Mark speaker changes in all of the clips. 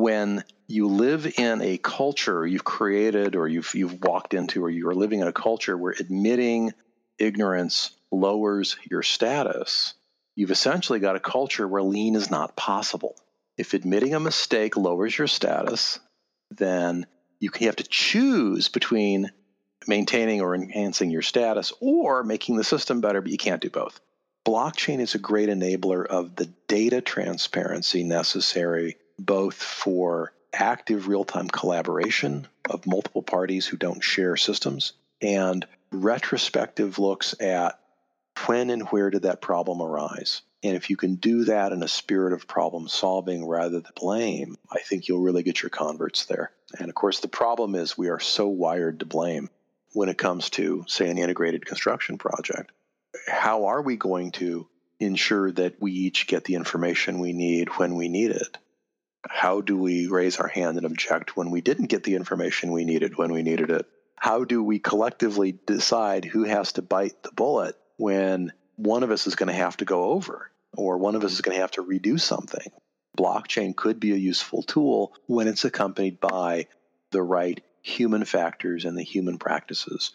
Speaker 1: when you live in a culture you've created or you've, you've walked into or you're living in a culture where admitting ignorance lowers your status, you've essentially got a culture where lean is not possible. If admitting a mistake lowers your status, then you have to choose between maintaining or enhancing your status or making the system better, but you can't do both. Blockchain is a great enabler of the data transparency necessary both for active real time collaboration of multiple parties who don't share systems and retrospective looks at when and where did that problem arise. And if you can do that in a spirit of problem solving rather than blame, I think you'll really get your converts there. And of course, the problem is we are so wired to blame when it comes to, say, an integrated construction project. How are we going to ensure that we each get the information we need when we need it? How do we raise our hand and object when we didn't get the information we needed when we needed it? How do we collectively decide who has to bite the bullet when one of us is going to have to go over or one of us is going to have to redo something? Blockchain could be a useful tool when it's accompanied by the right human factors and the human practices.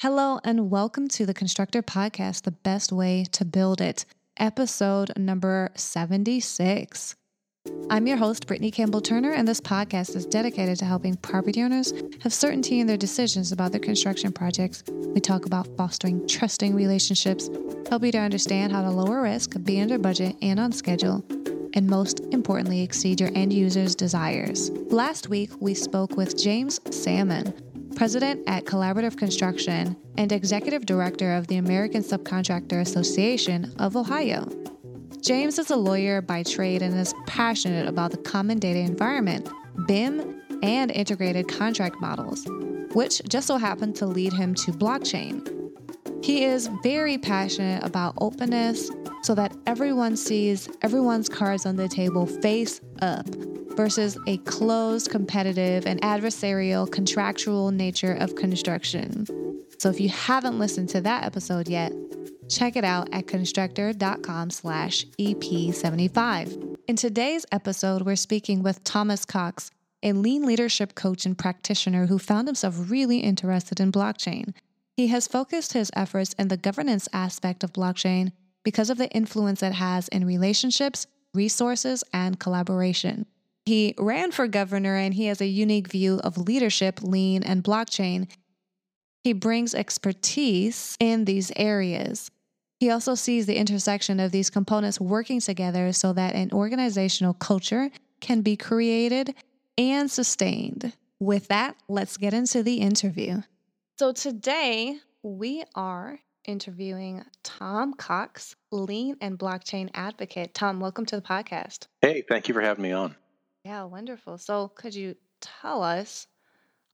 Speaker 2: Hello, and welcome to the Constructor Podcast, The Best Way to Build It, episode number 76. I'm your host, Brittany Campbell Turner, and this podcast is dedicated to helping property owners have certainty in their decisions about their construction projects. We talk about fostering trusting relationships, help you to understand how to lower risk, be under budget and on schedule, and most importantly, exceed your end users' desires. Last week, we spoke with James Salmon, president at Collaborative Construction and executive director of the American Subcontractor Association of Ohio. James is a lawyer by trade and is passionate about the common data environment, BIM, and integrated contract models, which just so happened to lead him to blockchain. He is very passionate about openness so that everyone sees everyone's cards on the table face up versus a closed, competitive, and adversarial contractual nature of construction. So if you haven't listened to that episode yet, Check it out at constructor.com slash EP75. In today's episode, we're speaking with Thomas Cox, a lean leadership coach and practitioner who found himself really interested in blockchain. He has focused his efforts in the governance aspect of blockchain because of the influence it has in relationships, resources, and collaboration. He ran for governor and he has a unique view of leadership, lean, and blockchain. He brings expertise in these areas. He also sees the intersection of these components working together so that an organizational culture can be created and sustained. With that, let's get into the interview. So, today we are interviewing Tom Cox, lean and blockchain advocate. Tom, welcome to the podcast.
Speaker 1: Hey, thank you for having me on.
Speaker 2: Yeah, wonderful. So, could you tell us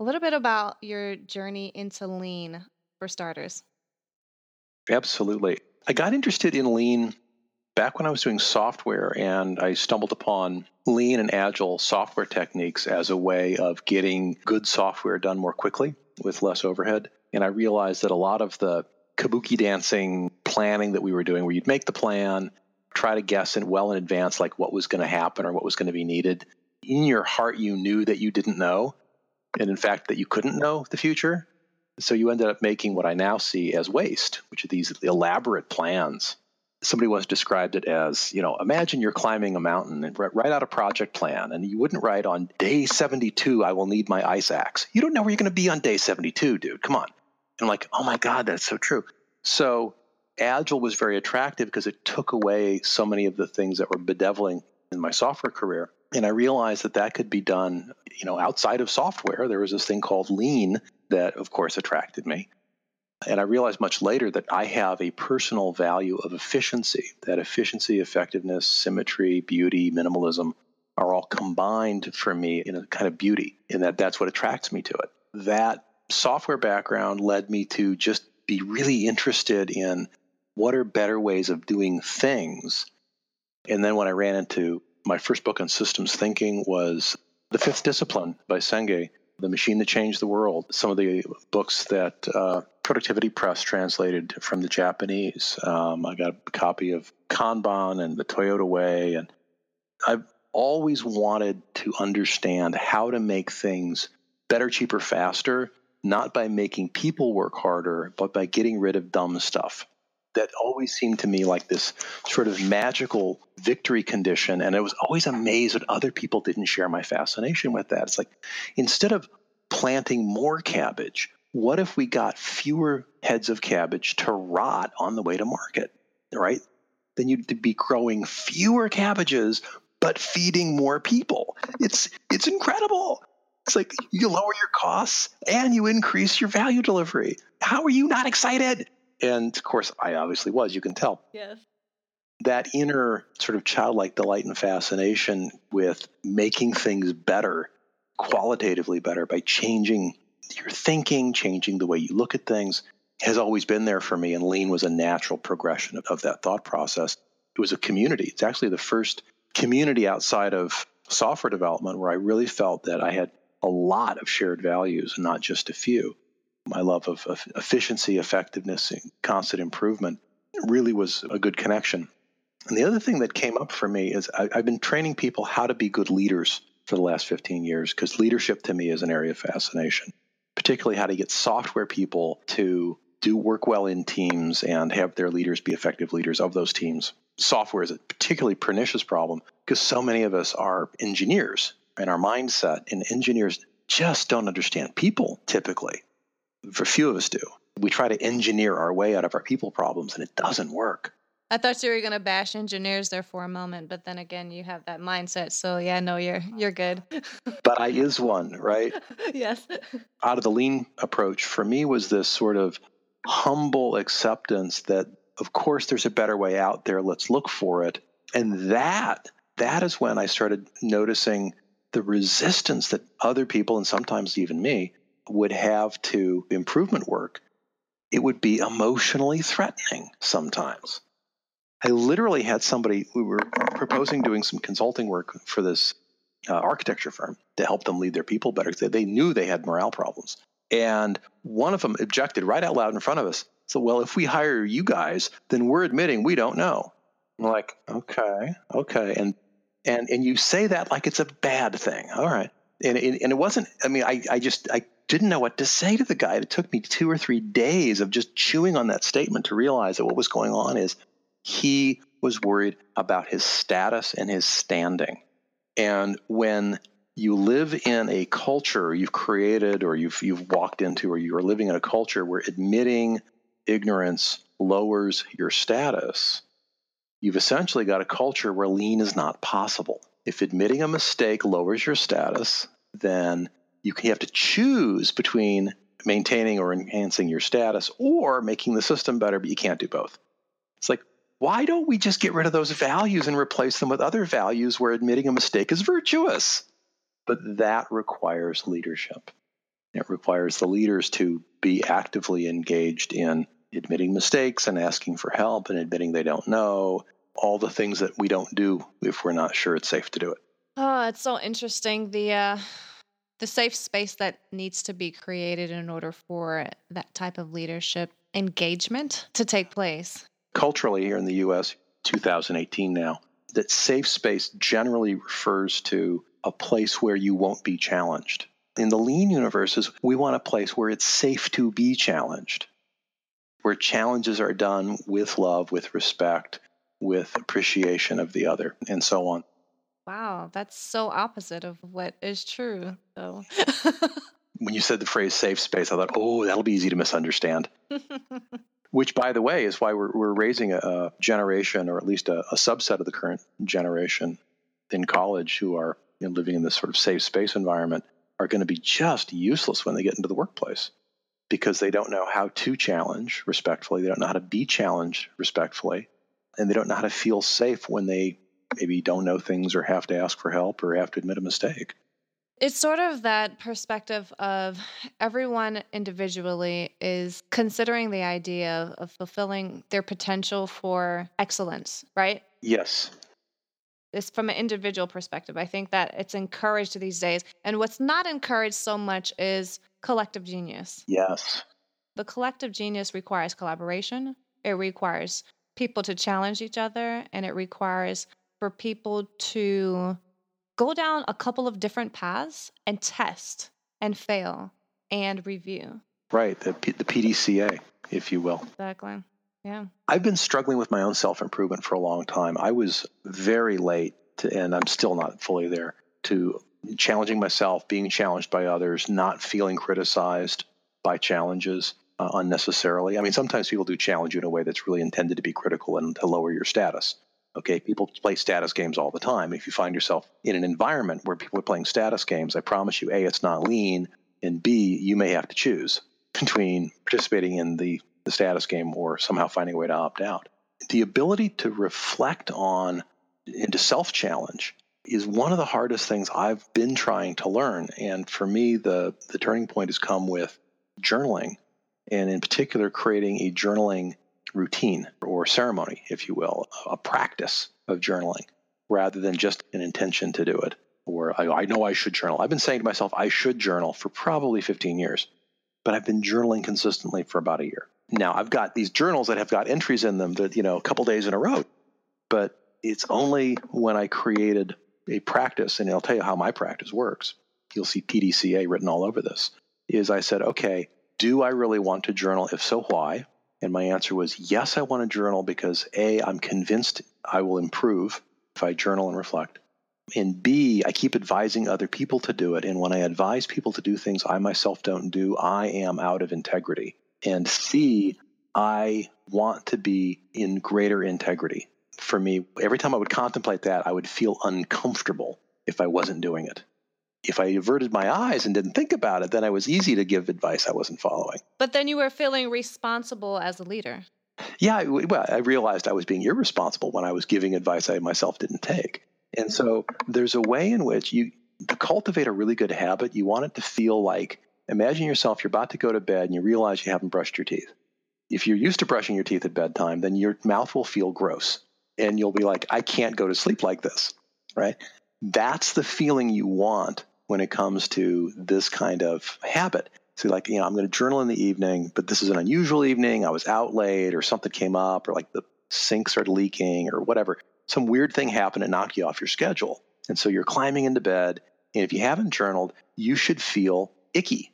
Speaker 2: a little bit about your journey into lean for starters?
Speaker 1: Absolutely. I got interested in lean back when I was doing software, and I stumbled upon lean and agile software techniques as a way of getting good software done more quickly with less overhead. And I realized that a lot of the kabuki dancing planning that we were doing, where you'd make the plan, try to guess in well in advance, like what was going to happen or what was going to be needed. In your heart, you knew that you didn't know, and in fact, that you couldn't know the future. So you ended up making what I now see as waste, which are these elaborate plans. Somebody once described it as, you know, imagine you're climbing a mountain and write out a project plan, and you wouldn't write on day 72, I will need my ice axe. You don't know where you're going to be on day 72, dude. Come on. And I'm like, oh my God, that's so true. So Agile was very attractive because it took away so many of the things that were bedeviling in my software career. And I realized that that could be done, you know, outside of software. There was this thing called Lean that, of course, attracted me. And I realized much later that I have a personal value of efficiency, that efficiency, effectiveness, symmetry, beauty, minimalism are all combined for me in a kind of beauty, and that that's what attracts me to it. That software background led me to just be really interested in what are better ways of doing things. And then when I ran into my first book on systems thinking was The Fifth Discipline by Senge, the Machine That Changed the World, some of the books that uh, Productivity Press translated from the Japanese. Um, I got a copy of Kanban and the Toyota Way. And I've always wanted to understand how to make things better, cheaper, faster, not by making people work harder, but by getting rid of dumb stuff. That always seemed to me like this sort of magical victory condition. And I was always amazed that other people didn't share my fascination with that. It's like instead of planting more cabbage, what if we got fewer heads of cabbage to rot on the way to market, right? Then you'd be growing fewer cabbages, but feeding more people. It's it's incredible. It's like you lower your costs and you increase your value delivery. How are you not excited? And of course, I obviously was. You can tell.
Speaker 2: Yes.
Speaker 1: That inner sort of childlike delight and fascination with making things better, qualitatively better, by changing your thinking, changing the way you look at things, has always been there for me. And lean was a natural progression of, of that thought process. It was a community. It's actually the first community outside of software development where I really felt that I had a lot of shared values and not just a few. My love of, efficiency, effectiveness, and constant improvement really was a good connection. And the other thing that came up for me is I, I've been training people how to be good leaders for the last 15 years because leadership to me is an area of fascination particularly how to get software people to do work well in teams and have their leaders be effective leaders of those teams. Software is a particularly pernicious problem because so many of us are engineers and our mindset, and engineers just don't understand people typically. For few of us do. We try to engineer our way out of our people problems and it doesn't work.
Speaker 2: I thought you were gonna bash engineers there for a moment, but then again, you have that mindset. So yeah, no, you're you're good.
Speaker 1: but I is one, right?
Speaker 2: yes.
Speaker 1: Out of the lean approach, for me, was this sort of humble acceptance that, of course, there's a better way out there. Let's look for it. And that that is when I started noticing the resistance that other people and sometimes even me would have to improvement work. It would be emotionally threatening sometimes I literally had somebody, we were proposing doing some consulting work for this uh, architecture firm to help them lead their people better they knew they had morale problems. And one of them objected right out loud in front of us. So, well, if we hire you guys, then we're admitting we don't know. I'm like, okay, okay. And and and you say that like it's a bad thing. All right. And, and, and it wasn't, I mean, I, I just, I didn't know what to say to the guy. It took me two or three days of just chewing on that statement to realize that what was going on is he was worried about his status and his standing. And when you live in a culture you've created or you've, you've walked into, or you're living in a culture where admitting ignorance lowers your status, you've essentially got a culture where lean is not possible. If admitting a mistake lowers your status, then you have to choose between maintaining or enhancing your status or making the system better, but you can't do both. It's like, why don't we just get rid of those values and replace them with other values where admitting a mistake is virtuous? But that requires leadership. It requires the leaders to be actively engaged in admitting mistakes and asking for help and admitting they don't know, all the things that we don't do if we're not sure it's safe to do it.
Speaker 2: Oh, it's so interesting. The uh, the safe space that needs to be created in order for that type of leadership engagement to take place
Speaker 1: culturally here in the US, 2018 now, that safe space generally refers to a place where you won't be challenged. In the lean universes, we want a place where it's safe to be challenged, where challenges are done with love, with respect, with appreciation of the other, and so on.
Speaker 2: Wow, that's so opposite of what is true. So
Speaker 1: when you said the phrase safe space, I thought, oh, that'll be easy to misunderstand. which, by the way, is why we're, we're raising a, a generation, or at least a, a, subset of the current generation in college who are you know, living in this sort of safe space environment, are going to be just useless when they get into the workplace because they don't know how to challenge respectfully. They don't know how to be challenged respectfully. And they don't know how to feel safe when they maybe don't know things or have to ask for help or have to admit a mistake.
Speaker 2: It's sort of that perspective of everyone individually is considering the idea of fulfilling their potential for excellence, right?
Speaker 1: Yes.
Speaker 2: It's from an individual perspective. I think that it's encouraged these days. And what's not encouraged so much is collective genius.
Speaker 1: Yes.
Speaker 2: The collective genius requires collaboration, it requires people to challenge each other, and it requires for people to go down a couple of different paths and test and fail and review.
Speaker 1: Right, the, P- the PDCA, if you will.
Speaker 2: Exactly. Yeah.
Speaker 1: I've been struggling with my own self improvement for a long time. I was very late, to, and I'm still not fully there, to challenging myself, being challenged by others, not feeling criticized by challenges uh, unnecessarily. I mean, sometimes people do challenge you in a way that's really intended to be critical and to lower your status. Okay, people play status games all the time. If you find yourself in an environment where people are playing status games, I promise you, A, it's not lean, and B, you may have to choose between participating in the, the status game or somehow finding a way to opt out. The ability to reflect on and to self challenge is one of the hardest things I've been trying to learn. And for me, the, the turning point has come with journaling, and in particular, creating a journaling routine or ceremony, if you will, a practice of journaling rather than just an intention to do it. Or I, I know I should journal. I've been saying to myself, I should journal for probably 15 years, but I've been journaling consistently for about a year. Now I've got these journals that have got entries in them that, you know, a couple days in a row, but it's only when I created a practice, and I'll tell you how my practice works. You'll see PDCA written all over this. Is I said, okay, do I really want to journal? If so, why? And my answer was yes, I want to journal because A, I'm convinced I will improve if I journal and reflect. And B, I keep advising other people to do it. And when I advise people to do things I myself don't do, I am out of integrity. And C, I want to be in greater integrity for me, every time I would contemplate that, I would feel uncomfortable if I wasn't doing it. If I averted my eyes and didn't think about it, then I was easy to give advice I wasn't following.
Speaker 2: But then you were feeling responsible as a leader.
Speaker 1: Yeah, well, I realized I was being irresponsible when I was giving advice I myself didn't take. And so there's a way in which you to cultivate a really good habit, you want it to feel like imagine yourself you're about to go to bed and you realize you haven't brushed your teeth. If you're used to brushing your teeth at bedtime, then your mouth will feel gross and you'll be like, I can't go to sleep like this, right? That's the feeling you want when it comes to this kind of habit. So, like, you know, I'm going to journal in the evening, but this is an unusual evening. I was out late, or something came up, or like the sink started leaking, or whatever. Some weird thing happened and knocked you off your schedule. And so you're climbing into bed, and if you haven't journaled, you should feel icky.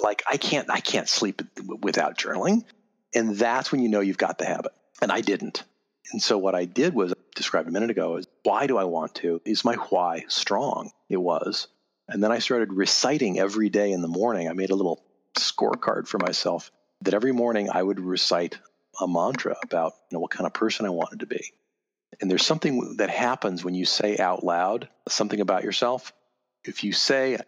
Speaker 1: Like I can't, I can't sleep without journaling, and that's when you know you've got the habit. And I didn't. And so what I did was described a minute ago is why do I want to? Is my why strong? It was. And then I started reciting every day in the morning. I made a little scorecard for myself that every morning I would recite a mantra about you know, what kind of person I wanted to be. And there's something that happens when you say out loud something about yourself. If you say,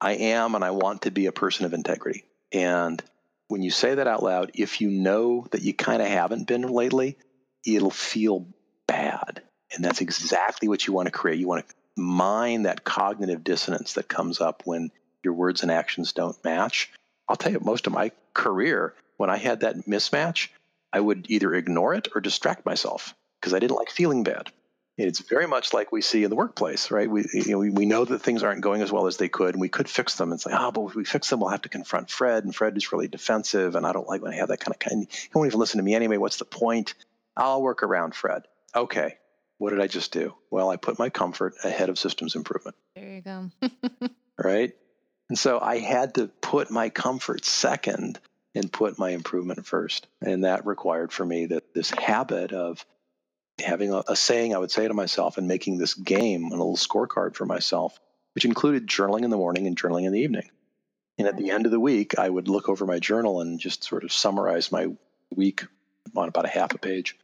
Speaker 1: I am and I want to be a person of integrity. And when you say that out loud, if you know that you kind of haven't been lately, it'll feel bad. And that's exactly what you want to create. You want to mine that cognitive dissonance that comes up when your words and actions don't match. I'll tell you, most of my career, when I had that mismatch, I would either ignore it or distract myself because I didn't like feeling bad. It's very much like we see in the workplace, right? We, you know, we, we know that things aren't going as well as they could, and we could fix them. It's like, oh, but if we fix them, we'll have to confront Fred, and Fred is really defensive, and I don't like when I have that kind of kind. He won't even listen to me anyway. What's the point? I'll work around Fred. Okay. What did I just do? Well, I put my comfort ahead of systems improvement.
Speaker 2: There you go.
Speaker 1: right? And so I had to put my comfort second and put my improvement first. And that required for me that this habit of having a, a, saying I would say to myself and making this game and a little scorecard for myself, which included journaling in the morning and journaling in the evening. And at the end of the week, I would look over my journal and just sort of summarize my week on about a half a page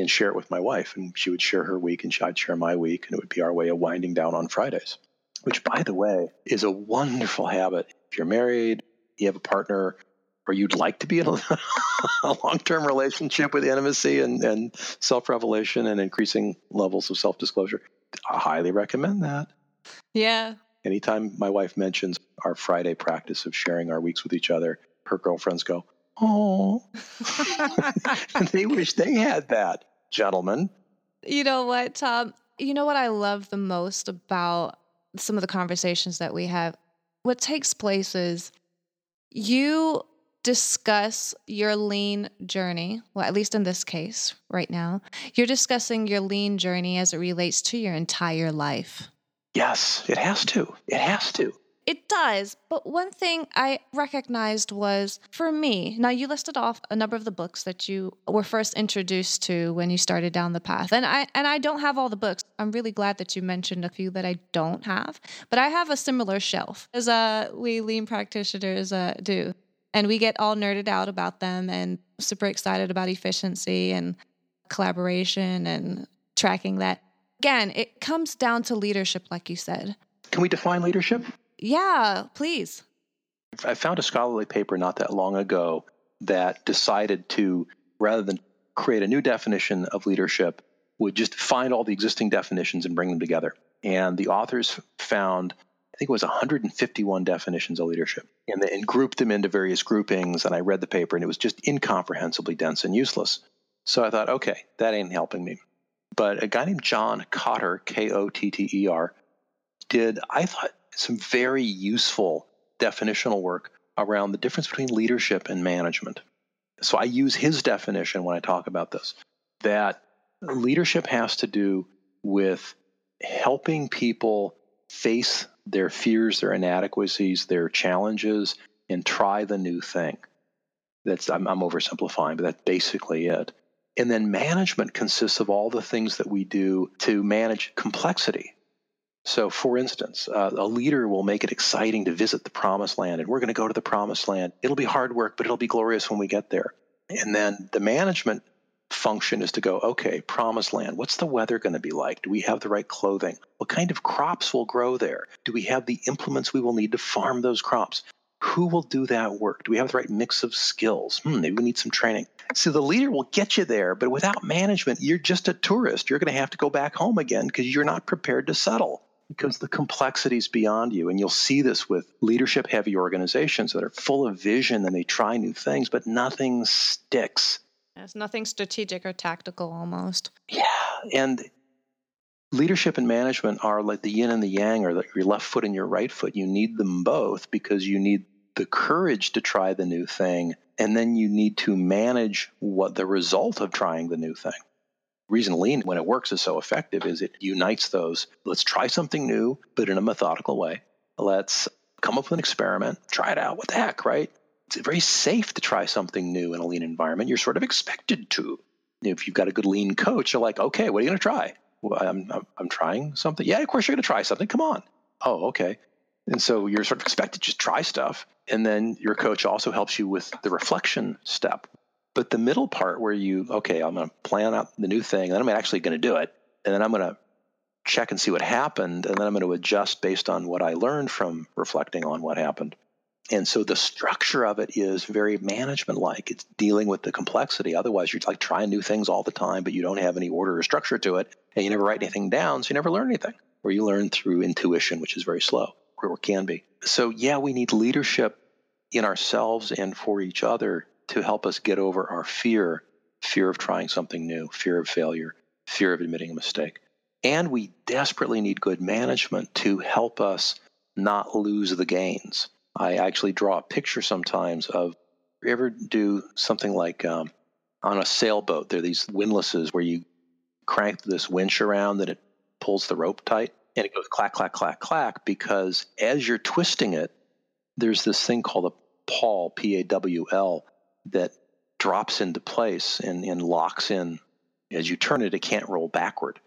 Speaker 1: and share it with my wife. And she would share her week and I'd share my week. And it would be our way of winding down on Fridays, which, by the way, is a wonderful habit. If you're married, you have a partner, or you'd like to be in a, a long term relationship with intimacy and, and self revelation and increasing levels of self disclosure, I highly recommend that.
Speaker 2: Yeah.
Speaker 1: Anytime my wife mentions our Friday practice of sharing our weeks with each other, her girlfriends go, Oh, they wish they had that, gentlemen.
Speaker 2: You know what, Tom? You know what I love the most about some of the conversations that we have? What takes place is you discuss your lean journey. Well, at least in this case, right now, you're discussing your lean journey as it relates to your entire life.
Speaker 1: Yes, it has to. It has to.
Speaker 2: It does. But one thing I recognized was for me, now you listed off a number of the books that you were first introduced to when you started down the path. And I and I don't have all the books. I'm really glad that you mentioned a few that I don't have. But I have a similar shelf as uh, we lean practitioners uh, do. And we get all nerded out about them and super excited about efficiency and collaboration and tracking that. Again, it comes down to leadership, like you said.
Speaker 1: Can we define leadership?
Speaker 2: Yeah, please.
Speaker 1: I found a scholarly paper not that long ago that decided to, rather than create a new definition of leadership, would just find all the existing definitions and bring them together. And the authors found, I think it was 151 definitions of leadership, and, they, and grouped them into various groupings. And I read the paper, and it was just incomprehensibly dense and useless. So I thought, okay, that ain't helping me. But a guy named John Kotter, K O T T E R, did, I thought, some very useful definitional work around the difference between leadership and management. So I use his definition when I talk about this that leadership has to do with helping people face their fears, their inadequacies, their challenges, and try the new thing. That's I'm, I'm oversimplifying, but that's basically it. And then management consists of all the things that we do to manage complexity. So, for instance, uh, a leader will make it exciting to visit the promised land, and we're going to go to the promised land. It'll be hard work, but it'll be glorious when we get there. And then the management function is to go, okay, promised land, what's the weather going to be like? Do we have the right clothing? What kind of crops will grow there? Do we have the implements we will need to farm those crops? Who will do that work? Do we have the right mix of skills? Hmm, maybe we need some training. So the leader will get you there, but without management, you're just a tourist. You're going to have to go back home again because you're not prepared to settle because the complexity is beyond you. And you'll see this with leadership heavy organizations that are full of vision and they try new things, but nothing sticks.
Speaker 2: It's nothing strategic or tactical almost.
Speaker 1: Yeah. And leadership and management are like the yin and the yang, or like your left foot and your right foot. You need them both because you need the courage to try the new thing. And then you need to manage what the result of trying the new thing reason lean when it works is so effective is it unites those let's try something new but in a methodical way. Let's come up with an experiment try it out. What the heck right? It's very safe to try something new in a lean environment. You're sort of expected to. If you've got a good lean coach you're like okay what are you going to try? Well, I'm, I'm, I'm trying something. Yeah of course you're going to try something. Come on. Oh okay. And so you're sort of expected to just try stuff. And then your coach also helps you with the reflection step but the middle part where you, okay, I'm going to plan out the new thing, and then I'm actually going to do it, and then I'm going to check and see what happened, and then I'm going to adjust based on what I learned from reflecting on what happened. And so the structure of it is very management like. It's dealing with the complexity. Otherwise, you're like trying new things all the time, but you don't have any order or structure to it, and you never write anything down, so you never learn anything. Or you learn through intuition, which is very slow, or can be. So, yeah, we need leadership in ourselves and for each other to help us get over our fear fear of trying something new, fear of failure, fear of admitting a mistake. And we desperately need good management to help us not lose the gains. I actually draw a picture sometimes of you ever do something like um, on a sailboat, there are these windlasses where you crank this winch around and it pulls the rope tight and it goes clack, clack, clack, clack because as you're twisting it, there's this thing called a pawl, P A W L, that drops into place and, and locks in. As you turn it, it can't roll backward.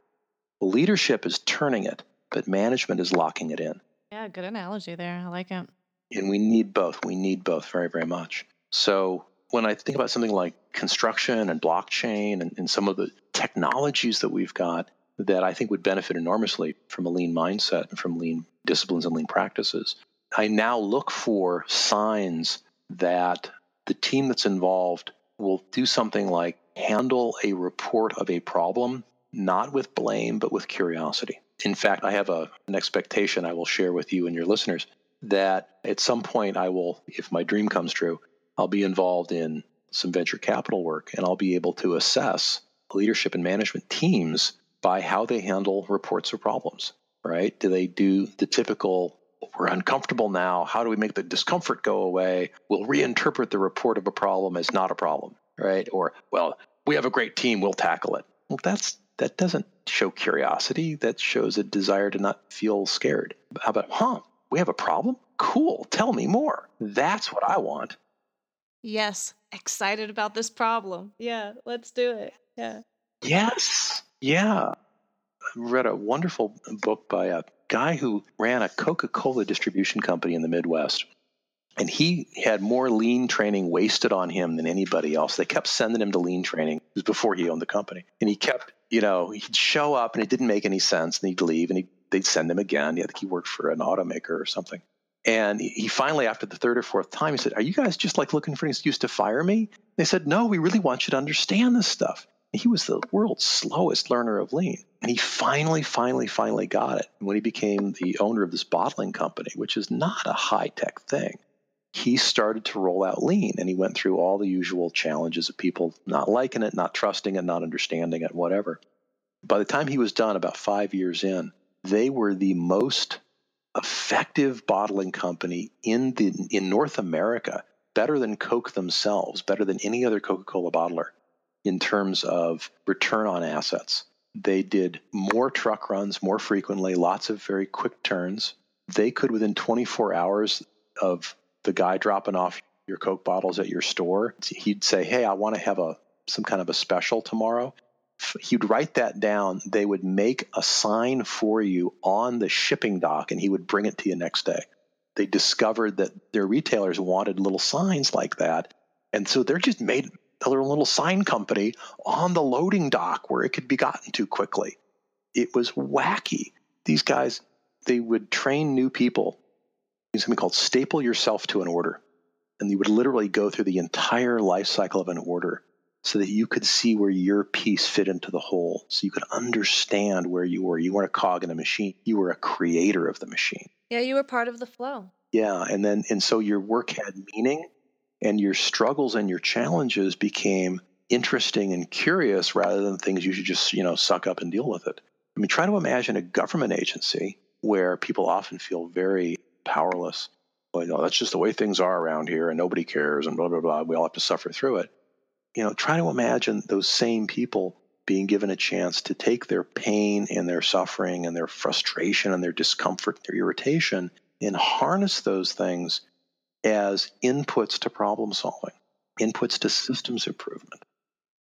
Speaker 1: Leadership is turning it, but management is locking it in.
Speaker 2: Yeah, good analogy there. I like it.
Speaker 1: And we need both. We need both very, very much. So when I think about something like construction and blockchain and, and some of the technologies that we've got that I think would benefit enormously from a lean mindset and from lean disciplines and lean practices, I now look for signs that the team that's involved will do something like handle a report of a problem, not with blame, but with curiosity. In fact, I have a, an expectation I will share with you and your listeners that at some point I will, if my dream comes true, I'll be involved in some venture capital work and I'll be able to assess leadership and management teams by how they handle reports of problems, right? Do they do the typical we're uncomfortable now. How do we make the discomfort go away? We'll reinterpret the report of a problem as not a problem, right? Or, well, we have a great team, we'll tackle it. Well, that's That doesn't show curiosity. That shows a desire to not feel scared. How about, huh, we have a problem? Cool. Tell me more. That's what I want.
Speaker 2: Yes. Excited about this problem. Yeah. Let's do it. Yeah.
Speaker 1: Yes. Yeah. Read a wonderful book by a guy who ran a Coca Cola distribution company in the Midwest. And he had more lean training wasted on him than anybody else. They kept sending him to lean training. It was before he owned the company. And he kept, you know, he'd show up and it didn't make any sense. And he'd leave and he'd, they'd send him again. I think he worked for an automaker or something. And he finally, after the third or fourth time, he said, Are you guys just like looking for an excuse to fire me? They said, No, we really want you to understand this stuff. He was the world's slowest learner of lean. And he finally, finally, finally got it when he became the owner of this bottling company, which is not a high tech thing. He started to roll out lean and he went through all the usual challenges of people not liking it, not trusting it, not understanding it, whatever. By the time he was done, about five years in, they were the most effective bottling company in the in North America, better than Coke themselves, better than any other Coca-Cola bottler in terms of return on assets. They did more truck runs more frequently, lots of very quick turns. They could, within 24 hours of the guy dropping off your Coke bottles at your store, he'd say, Hey, I want to have a some kind of a special tomorrow. He'd write that down. They would make a sign for you on the shipping dock and he would bring it to you next day. They discovered that their retailers wanted little signs like that. And so they're just made other little sign company on the loading dock where it could be gotten to quickly. It was wacky. These guys, they would train new people something called staple yourself to an order. And you would literally go through the entire life cycle of an order so that you could see where your piece fit into the whole. So you could understand where you were. You weren't a cog in a machine, you were a creator of the machine.
Speaker 2: Yeah, you were part of the flow.
Speaker 1: Yeah. And then, and so your work had meaning and your struggles and your challenges became interesting and curious rather than things you should just, you know, suck up and deal with it. I mean, try to imagine a government agency where people often feel very powerless. Well, you know, that's just the way things are around here and nobody cares and blah, blah, blah. We all have to suffer through it. You know, try to imagine those same people being given a chance to take their pain and their suffering and their frustration and their discomfort, and their irritation, and harness those things as inputs to problem solving, inputs to systems improvement.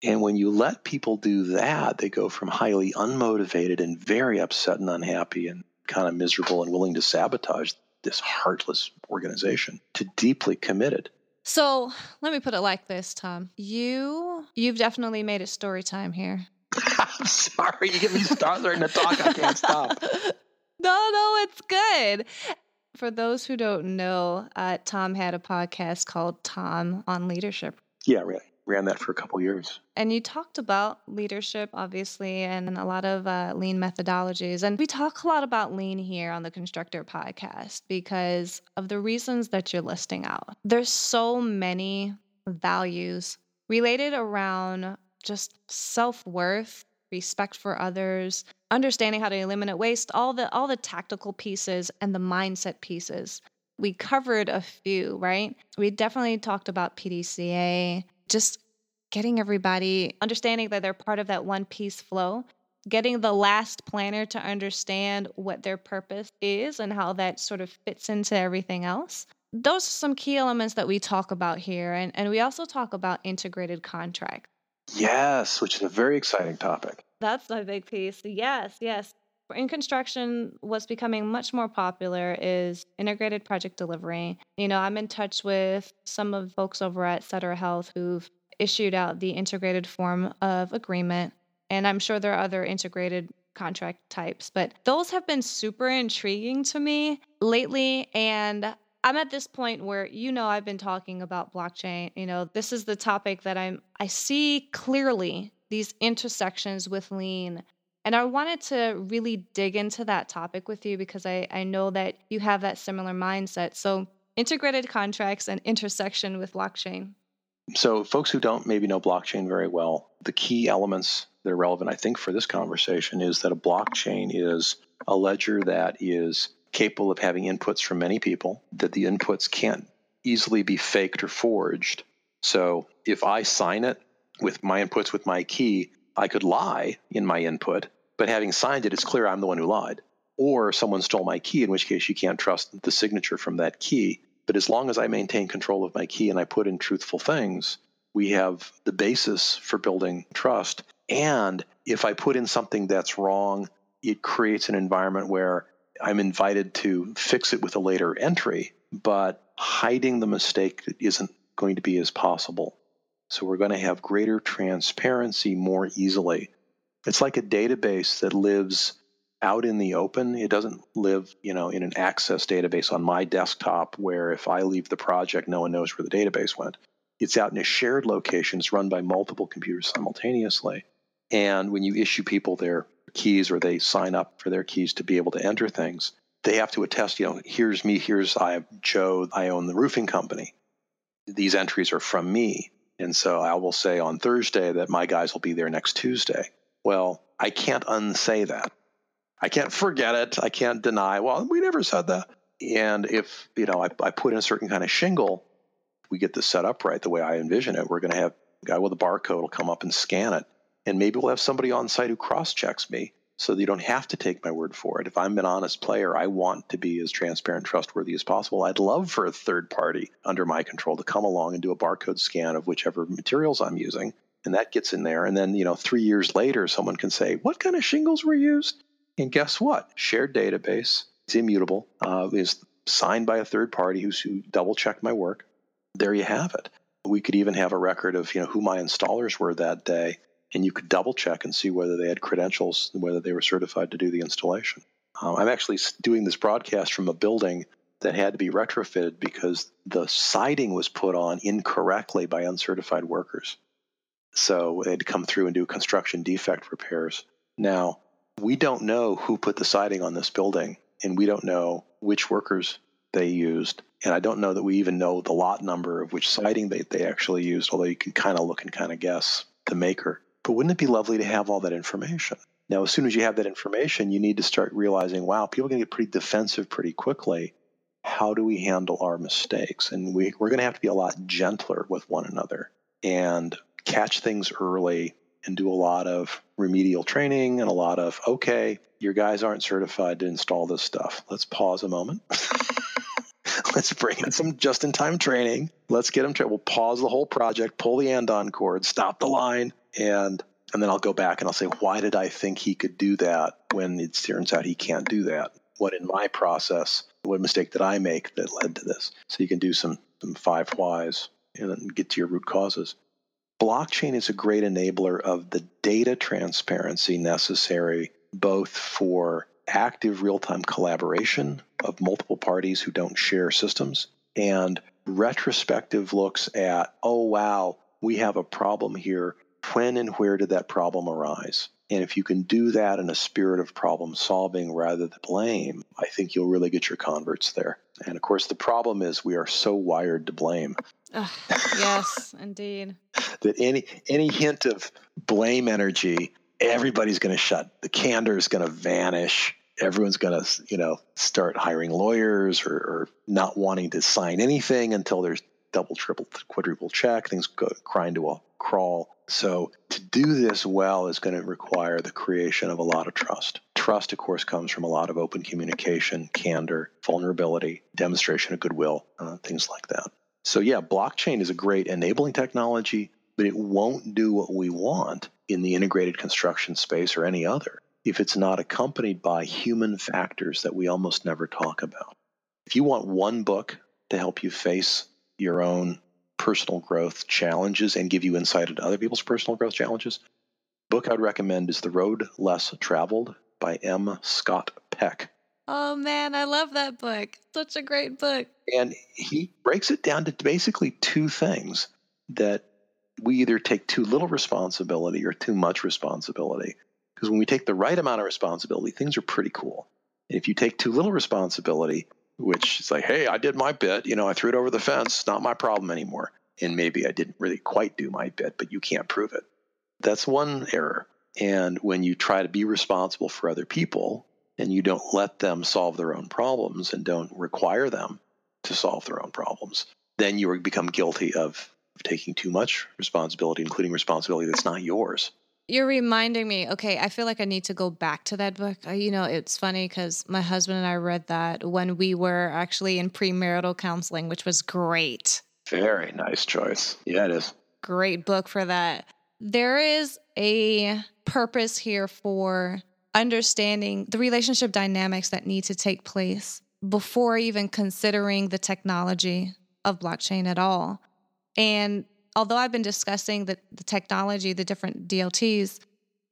Speaker 1: And when you let people do that, they go from highly unmotivated and very upset and unhappy and kind of miserable and willing to sabotage this heartless organization to deeply committed.
Speaker 2: So let me put it like this, Tom. You you've definitely made it story time here.
Speaker 1: I'm sorry, you get me starting to talk. I can't stop.
Speaker 2: No, no, it's good. For those who don't know, uh, Tom had a podcast called Tom on Leadership.
Speaker 1: Yeah, really. Ran that for a couple years.
Speaker 2: And you talked about leadership, obviously, and a lot of uh, lean methodologies. And we talk a lot about lean here on the Constructor podcast because of the reasons that you're listing out. There's so many values related around just self worth, respect for others, understanding how to eliminate waste, all the all the tactical pieces and the mindset pieces. We covered a few, right? We definitely talked about PDCA, just getting everybody understanding that they're part of that one piece flow, getting the last planner to understand what their purpose is and how that sort of fits into everything else. Those are some key elements that we talk about here. And, and we also talk about integrated contract.
Speaker 1: Yes, which is a very exciting topic.
Speaker 2: That's a big piece. Yes, yes. In construction, what's becoming much more popular is integrated project delivery. You know, I'm in touch with some of folks over at Sutter Health who've issued out the integrated form of agreement. And I'm sure there are other integrated contract types, but those have been super intriguing to me lately. And I'm at this point where you know I've been talking about blockchain. You know, this is the topic that I'm I see clearly these intersections with lean. And I wanted to really dig into that topic with you because I, I know that you have that similar mindset. So integrated contracts and intersection with blockchain.
Speaker 1: So folks who don't maybe know blockchain very well, the key elements that are relevant, I think, for this conversation is that a blockchain is a ledger that is capable of having inputs from many people, that the inputs can't easily be faked or forged. So if I sign it with my inputs with my key, I could lie in my input, but having signed it, it's clear I'm the one who lied. Or someone stole my key, in which case you can't trust the signature from that key. But as long as I maintain control of my key and I put in truthful things, we have the basis for building trust. And if I put in something that's wrong, it creates an environment where I'm invited to fix it with a later entry, but hiding the mistake isn't going to be as possible. So we're going to have greater transparency more easily. It's like a database that lives out in the open. It doesn't live, you know, in an access database on my desktop where if I leave the project, no one knows where the database went. It's out in a shared location. It's run by multiple computers simultaneously. And when you issue people their keys or they sign up for their keys to be able to enter things, they have to attest, you know, here's me, here's I Joe, I own the roofing company. These entries are from me. And so I will say on Thursday that my guys will be there next Tuesday. Well, I can't unsay that. I can't forget it. I can't deny, well, we never said that. And if, you know, I, I put in a certain kind of shingle, we get this set up right the way I envision it, we're going to have a guy with a barcode will come up and scan it and maybe we'll have somebody on site who cross checks me so that you don't have to take my word for it. If I'm an honest player, I want to be as transparent, trustworthy as possible. I'd love for a third party under my control to come along and do a barcode scan of whichever materials I'm using. And that gets in there. And then, you know, three years later, someone can say, What kind of shingles were used? And guess what? Shared database. It's immutable. Uh, is signed by a third party who's who double checked my work. There you have it. We could even have a record of, you know, who my installers were that day and you could double check and see whether they had credentials, whether they were certified to do the installation. Um, I'm actually doing this broadcast from a building that had to be retrofitted because the siding was put on incorrectly by uncertified workers. So they had to come through and do construction defect repairs. Now, we don't know who put the siding on this building, and we don't know which workers they used. And I don't know that we even know the lot number of which siding they, they actually used, although you can kind of look and kind of guess the maker. But wouldn't it be lovely to have all that information? Now, as soon as you have that information, you need to start realizing, wow, people are going to get pretty defensive pretty quickly. How do we handle our mistakes? And we, we're going to have to be a lot gentler with one another and catch things early and do a lot of remedial training and a lot of, okay, your guys aren't certified to install this stuff. Let's pause a moment. Let's bring in some just in time training. Let's get them to, we'll pause the whole project, pull the andon cord, stop the line, and and then I'll go back and I'll say, why did I think he could do that when it turns out he can't do that? What in my process, what mistake did I make that led to this? So you can do some, some five whys and then get to your root causes. Blockchain is a great enabler of the data transparency necessary both for active real time collaboration of multiple parties who don't share systems and retrospective looks at, oh, wow, we have a problem here when and where did that problem arise? And if you can do that in a spirit of problem solving rather than blame, I think you'll really get your converts there. And of course, the problem is we are so wired to blame.
Speaker 2: yes, indeed.
Speaker 1: that any any hint of blame energy, everybody's going to shut. The candor is going to vanish. Everyone's going to, you know, start hiring lawyers or, or not wanting to sign anything until there's double, triple, quadruple check. Things go crying to a crawl. So to do this well is going to require the creation of a lot of trust. Trust, of course, comes from a lot of open communication, candor, vulnerability, demonstration of goodwill, uh, things like that. So yeah, blockchain is a great enabling technology, but it won't do what we want in the integrated construction space or any other if it's not accompanied by human factors that we almost never talk about. If you want one book to help you face your own personal growth challenges and give you insight into other people's personal growth challenges, book I would recommend is The Road Less Traveled by M. Scott Peck.
Speaker 2: Oh man, I love that book. Such a great book.
Speaker 1: And he breaks it down to basically two things that we either take too little responsibility or too much responsibility. Because when we take the right amount of responsibility, things are pretty cool. And if you take too little responsibility, which is like, hey, I did my bit. You know, I threw it over the fence. Not my problem anymore. And maybe I didn't really quite do my bit, but you can't prove it. That's one error. And when you try to be responsible for other people and you don't let them solve their own problems and don't require them to solve their own problems, then you become guilty of taking too much responsibility, including responsibility that's not yours.
Speaker 2: You're reminding me. Okay, I feel like I need to go back to that book. Uh, you know, it's funny because my husband and I read that when we were actually in premarital counseling, which was great.
Speaker 1: Very nice choice. Yeah, it is.
Speaker 2: Great book for that. There is a purpose here for understanding the relationship dynamics that need to take place before even considering the technology of blockchain at all. And although I've been discussing the, the technology, the different DLTs,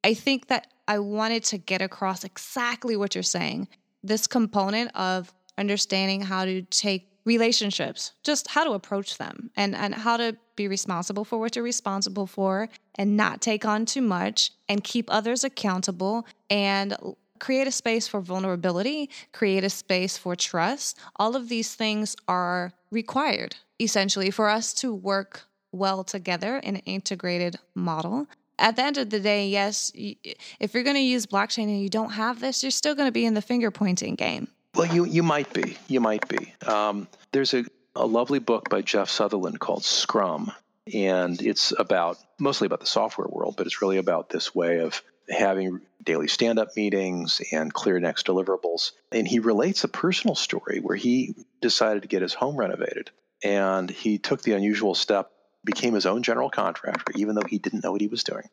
Speaker 2: I think that I wanted to get across exactly what you're saying. This component of understanding how to take relationships, just how to approach them and, and how to be responsible for what you're responsible for and not take on too much and keep others accountable and create a space for vulnerability, create a space for trust. All of these things are required essentially for us to work well together in an integrated model. At the end of the day, yes, if you're going to use blockchain and you don't have this, you're still going to be in the finger pointing game.
Speaker 1: Well, you you might be. You might be. Um, there's a, a lovely book by Jeff Sutherland called Scrum, and it's about mostly about the software world, but it's really about this way of having daily stand-up meetings and clear next deliverables. And he relates a personal story where he decided to get his home renovated, and he took the unusual step became his own general contractor, even though he didn't know what he was doing.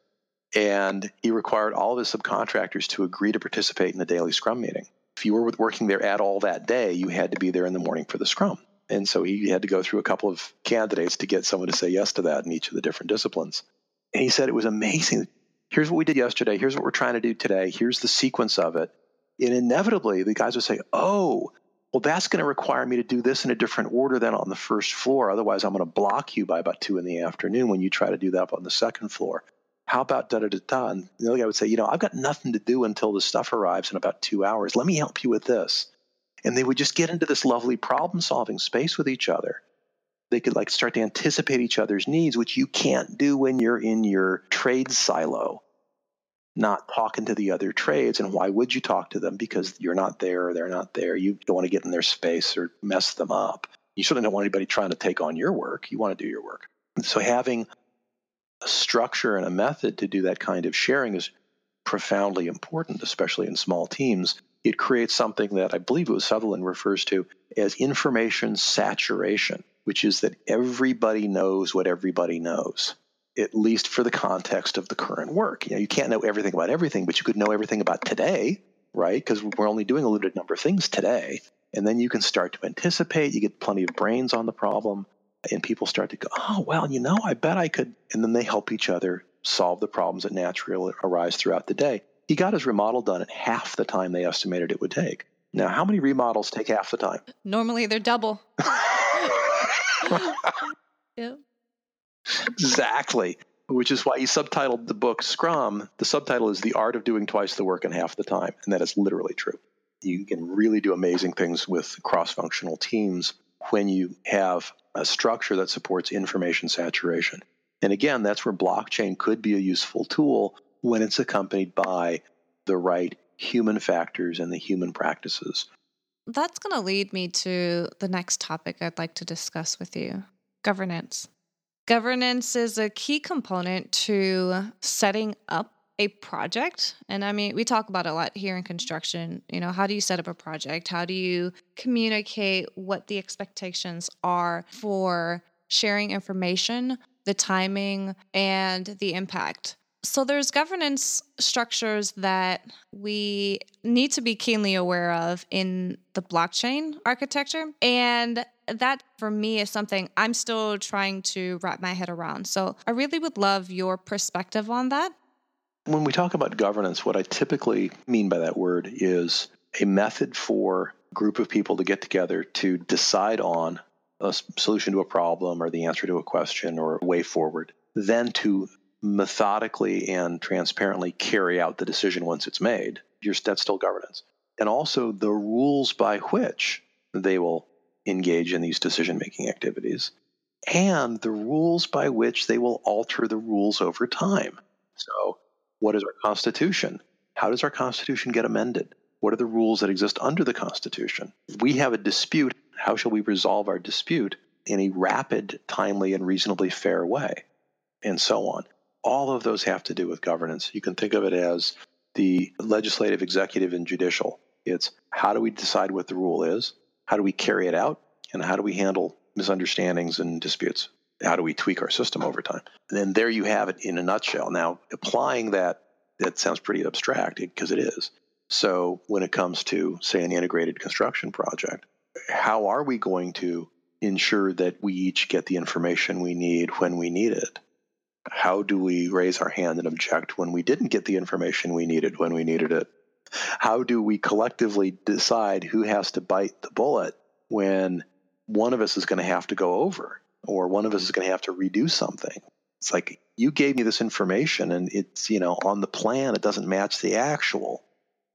Speaker 1: And he required all of his subcontractors to agree to participate in the daily scrum meeting. If you were working there at all that day, you had to be there in the morning for the scrum. And so he had to go through a couple of candidates to get someone to say yes to that in each of the different disciplines. And he said it was amazing. Here's what we did yesterday. Here's what we're trying to do today. Here's the sequence of it. And inevitably, the guys would say, Oh, well, that's going to require me to do this in a different order than on the first floor. Otherwise, I'm going to block you by about two in the afternoon when you try to do that up on the second floor. How about da da da da? And the other guy would say, you know, I've got nothing to do until the stuff arrives in about two hours. Let me help you with this. And they would just get into this lovely problem solving space with each other. They could like start to anticipate each other's needs, which you can't do when you're in your trade silo not talking to the other trades. And why would you talk to them? Because you're not there they're not there. You don't want to get in their space or mess them up. You certainly don't want anybody trying to take on your work. You want to do your work. So having a structure and a method to do that kind of sharing is profoundly important, especially in small teams. It creates something that I believe it was Sutherland refers to as information saturation, which is that everybody knows what everybody knows at least for the context of the current work. You know, you can't know everything about everything, but you could know everything about today, right? Because we're only doing a limited number of things today. And then you can start to anticipate, you get plenty of brains on the problem, and people start to go, oh, well, you know, I bet I could. And then they help each other solve the problems that naturally arise throughout the day. He got his remodel done in half the time they estimated it would take. Now, how many remodels take half the time?
Speaker 2: Normally they're double.
Speaker 1: yeah exactly. Which is why he subtitled the book Scrum. The subtitle is The Art of Doing Twice the Work in Half the Time. And that is literally true. You can really do amazing things with cross functional teams when you have a structure that supports information saturation. And again, that's where blockchain could be a useful tool when it's accompanied by the right human factors and the human practices.
Speaker 2: That's going to lead me to the next topic I'd like to discuss with you governance. Governance is a key component to setting up a project. And I mean, we talk about a lot here in construction. You know, how do you set up a project? How do you communicate what the expectations are for sharing information, the timing, and the impact? So there's governance structures that we need to be keenly aware of in the blockchain architecture. And that for me is something I'm still trying to wrap my head around. So I really would love your perspective on that.
Speaker 1: When we talk about governance, what I typically mean by that word is a method for a group of people to get together to decide on a solution to a problem or the answer to a question or a way forward, then to methodically and transparently carry out the decision once it's made. That's still governance. And also the rules by which they will engage in these decision making activities and the rules by which they will alter the rules over time. So, what is our Constitution? How does our Constitution get amended? What are the rules that exist under the Constitution? If we have a dispute, how shall we resolve our dispute in a rapid, timely, and reasonably fair way? And so on. All of those have to do with governance. You can think of it as the legislative, executive, and judicial. It's how do we decide what the rule is? How do we carry it out? And how do we handle misunderstandings and disputes? How do we tweak our system over time? And then there you have it in a nutshell. Now, applying that, that sounds pretty abstract because it is. So when it comes to, say, an integrated construction project, how are we going to ensure that we each get the information we need when we need it? How do we raise our hand and object when we didn't get the information we needed when we needed it? How do we collectively decide who has to bite the bullet when one of us is going to have to go over or one of us is going to have to redo something? It's like you gave me this information and it's, you know, on the plan, it doesn't match the actual.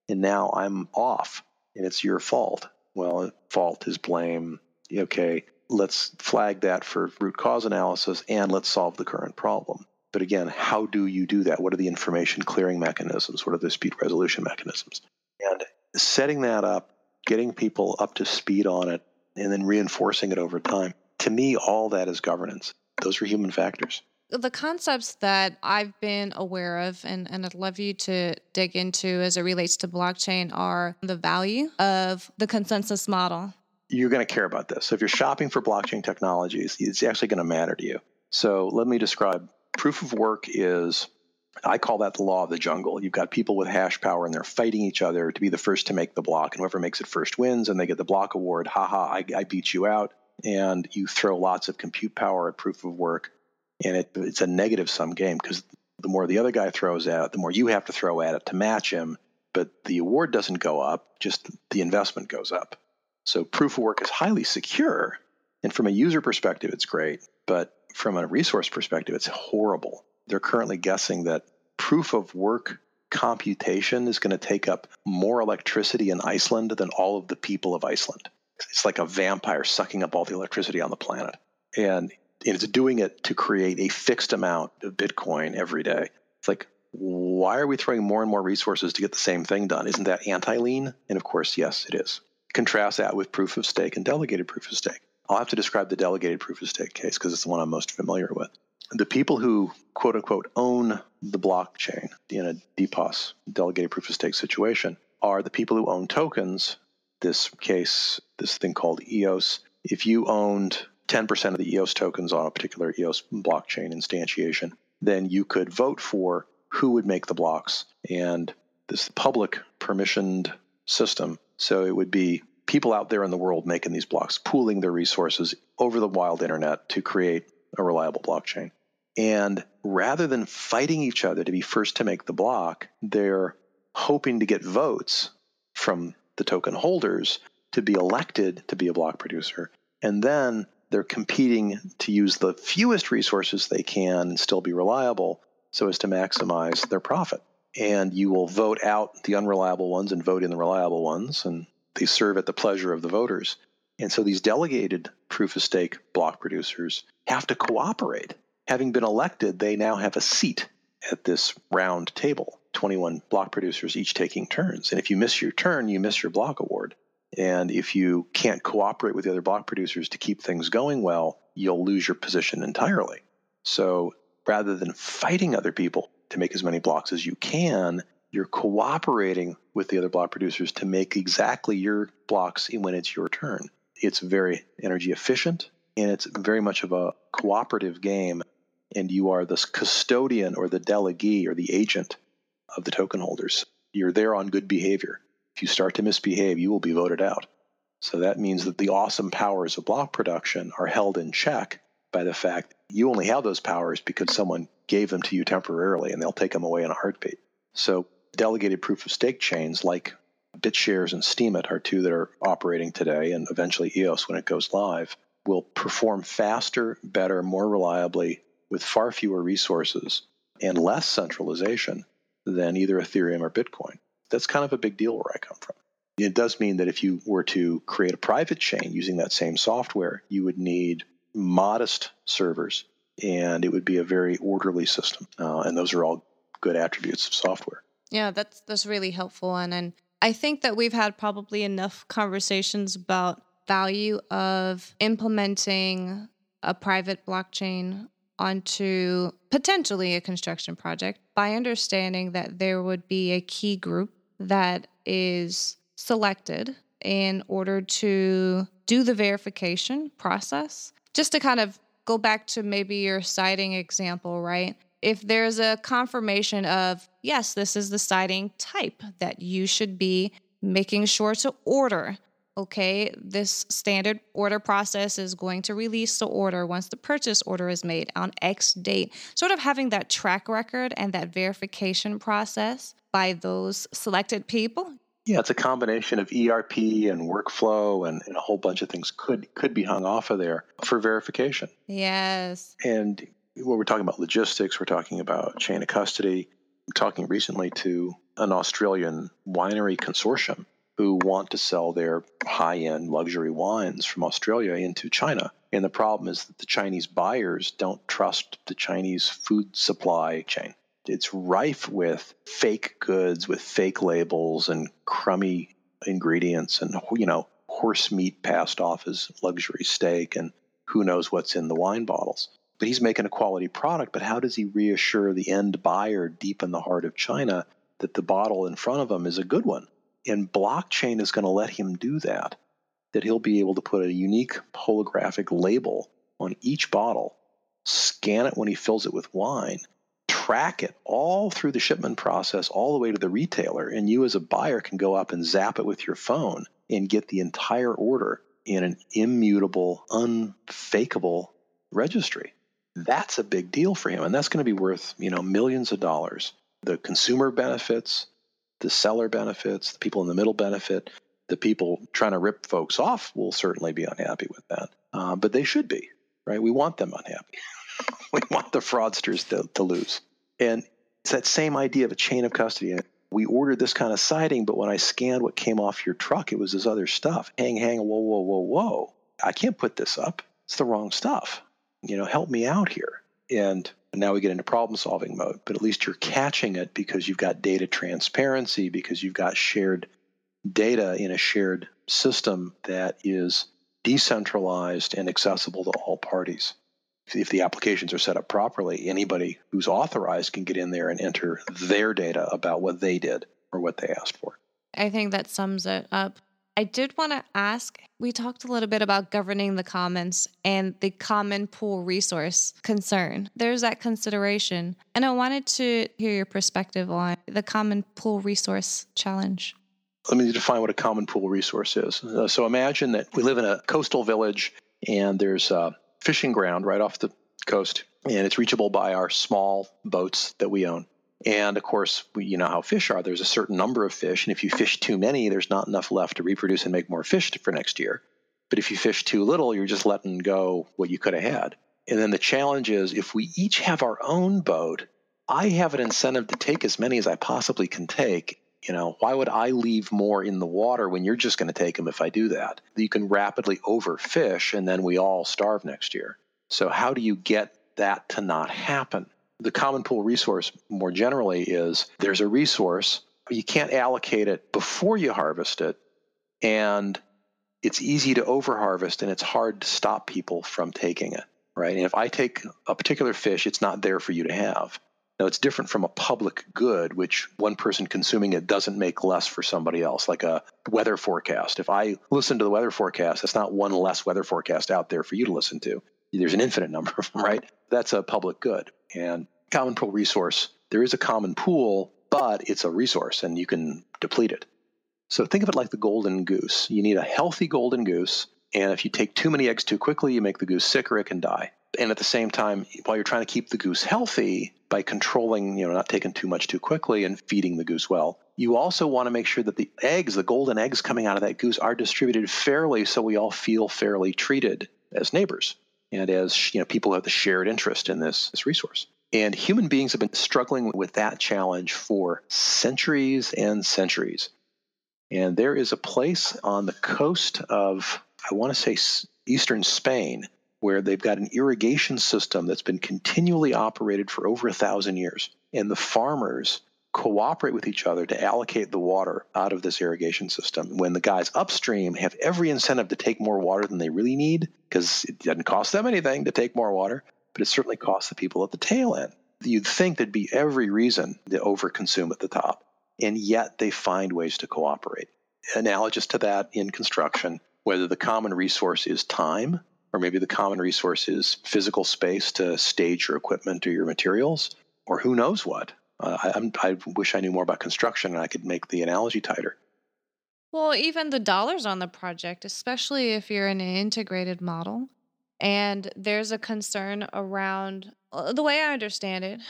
Speaker 1: And now I'm off and it's your fault. Well, fault is blame. Okay, let's flag that for root cause analysis and let's solve the current problem. But again, how do you do that? What are the information clearing mechanisms? What are the dispute resolution mechanisms? And setting that up, getting people up to speed on it, and then reinforcing it over time. To me, all that is governance. Those are human factors.
Speaker 2: The concepts that I've been aware of and, and I'd love you to dig into as it relates to blockchain are the value of the consensus model
Speaker 1: you're going to care about this. So if you're shopping for blockchain technologies, it's actually going to matter to you. So let me describe proof of work is I call that the law of the jungle. You've got people with hash power and they're fighting each other to be the first to make the block. And whoever makes it first wins and they get the block award. Haha, I, I beat you out. And you throw lots of compute power at proof of work. And it, it's a negative sum game because the more the other guy throws at it, the more you have to throw at it to match him. But the award doesn't go up, just the investment goes up. So proof of work is highly secure. And from a user perspective, it's great. But from a resource perspective, it's horrible. They're currently guessing that proof of work computation is going to take up more electricity in Iceland than all of the people of Iceland. It's like a vampire sucking up all the electricity on the planet. And it's doing it to create a fixed amount of Bitcoin every day. It's like, why are we throwing more and more resources to get the same thing done? Isn't that anti lean? And of course, yes, it is. Contrast that with proof of stake and delegated proof of stake. I'll have to describe the delegated proof of stake case because it's the one I'm most familiar with. The people who quote unquote own the blockchain in a DPoS, delegated proof of stake situation, are the people who own tokens. This case, this thing called EOS. If you owned 10% of the EOS tokens on a particular EOS blockchain instantiation, then you could vote for who would make the blocks. And this public permissioned system. So it would be people out there in the world making these blocks, pooling their resources over the wild internet to create a reliable blockchain. And rather than fighting each other to be first to make the block, they're hoping to get votes from the token holders to be elected to be a block producer. And then they're competing to use the fewest resources they can and still be reliable so as to maximize their profit. And you will vote out the unreliable ones and vote in the reliable ones. And they serve at the pleasure of the voters. And so these delegated proof of stake block producers have to cooperate. Having been elected, they now have a seat at this round table, 21 block producers each taking turns. And if you miss your turn, you miss your block award. And if you can't cooperate with the other block producers to keep things going well, you'll lose your position entirely. So rather than fighting other people to make as many blocks as you can, you're cooperating with the other block producers to make exactly your blocks when it's your turn. It's very energy efficient and it's very much of a cooperative game. And you are the custodian or the delegee or the agent of the token holders. You're there on good behavior. If you start to misbehave, you will be voted out. So that means that the awesome powers of block production are held in check by the fact you only have those powers because someone gave them to you temporarily and they'll take them away in a heartbeat. So delegated proof of stake chains like BitShares and Steemit are two that are operating today, and eventually EOS when it goes live, will perform faster, better, more reliably with far fewer resources and less centralization than either Ethereum or Bitcoin. That's kind of a big deal where I come from. It does mean that if you were to create a private chain using that same software, you would need modest servers and it would be a very orderly system. Uh, and those are all good attributes of software.
Speaker 2: Yeah, that's that's really helpful and and I think that we've had probably enough conversations about value of implementing a private blockchain onto potentially a construction project by understanding that there would be a key group that is selected in order to do the verification process. Just to kind of go back to maybe your siding example, right? If there's a confirmation of, yes, this is the siding type that you should be making sure to order. Okay, this standard order process is going to release the order once the purchase order is made on X date. Sort of having that track record and that verification process by those selected people
Speaker 1: yeah, it's a combination of ERP and workflow and, and, a whole bunch of things could could be hung off of there for verification.
Speaker 2: Yes.
Speaker 1: And when we're talking about logistics, we're talking about chain of custody. I'm talking recently to an Australian winery consortium who want to sell their high-end luxury wines from Australia into China. And the problem is that the Chinese buyers don't trust the Chinese food supply chain it's rife with fake goods with fake labels and crummy ingredients and you know horse meat passed off as luxury steak and who knows what's in the wine bottles but he's making a quality product but how does he reassure the end buyer deep in the heart of china that the bottle in front of him is a good one and blockchain is going to let him do that that he'll be able to put a unique holographic label on each bottle scan it when he fills it with wine track it all through the shipment process, all the way to the retailer. And you, as a buyer, can go up and zap it with your phone and get the entire order in an immutable, unfakeable registry. That's a big deal for him. And that's going to be worth, you know, millions of dollars. The consumer benefits, the seller benefits, the people in the middle benefit. The people trying to rip folks off will certainly be unhappy with that. Uh, but they should be, right? We want them unhappy. we want the fraudsters to, to lose. And it's that same idea of a chain of custody. We ordered this kind of siding, but when I scanned what came off your truck, it was this other stuff. Hang, hang, whoa, whoa, whoa, whoa. I can't put this up. It's the wrong stuff. You know, help me out here. And now we get into problem solving mode, but at least you're catching it because you've got data transparency, because you've got shared data in a shared system that is decentralized and accessible to all parties if the applications are set up properly, anybody who's authorized can get in there and enter their data about what they did or what they asked for.
Speaker 2: I think that sums it up. I did want to ask we talked a little bit about governing the commons and the common pool resource concern. There's that consideration. And I wanted to hear your perspective on the common pool resource challenge.
Speaker 1: Let me define what a common pool resource is. Uh, so imagine that we live in a coastal village and there's a fishing ground right off the coast, and it's reachable by our small boats that we own. And of course, we, you know how fish are. There's a certain number of fish, and if you fish too many, there's not enough left to reproduce and make more fish for next year. But if you fish too little, you're just letting go what you could have had. And then the challenge is if we each have our own boat, I have an incentive to take as many as I possibly can take. You know, why would I leave more in the water when you're just going to take them if I do that? You can rapidly overfish and then we all starve next year. So, how do you get that to not happen? The common pool resource, more generally, is there's a resource, you can't allocate it before you harvest it, and it's easy to overharvest and it's hard to stop people from taking it, right? And if I take a particular fish, it's not there for you to have. Now, it's different from a public good, which one person consuming it doesn't make less for somebody else, like a weather forecast. If I listen to the weather forecast, that's not one less weather forecast out there for you to listen to. There's an infinite number of them, right? That's a public good. And common pool resource, there is a common pool, but it's a resource and you can deplete it. So think of it like the golden goose. You need a healthy golden goose. And if you take too many eggs too quickly, you make the goose sick or it can die and at the same time, while you're trying to keep the goose healthy by controlling, you know, not taking too much too quickly and feeding the goose well, you also want to make sure that the eggs, the golden eggs coming out of that goose, are distributed fairly so we all feel fairly treated as neighbors and as you know people who have the shared interest in this, this resource. And human beings have been struggling with that challenge for centuries and centuries. And there is a place on the coast of, I want to say, eastern Spain where they've got an irrigation system that's been continually operated for over a thousand years. And the farmers cooperate with each other to allocate the water out of this irrigation system. When the guys upstream have every incentive to take more water than they really need, because it doesn't cost them anything to take more water, but it certainly costs the people at the tail end. You'd think there'd be every reason to overconsume at the top, and yet they find ways to cooperate. Analogous to that in construction, whether the common resource is time, or maybe the common resource is physical space to stage your equipment or your materials, or who knows what. Uh, I, I wish I knew more about construction and I could make the analogy tighter.
Speaker 2: Well, even the dollars on the project, especially if you're in an integrated model, and there's a concern around uh, the way I understand it.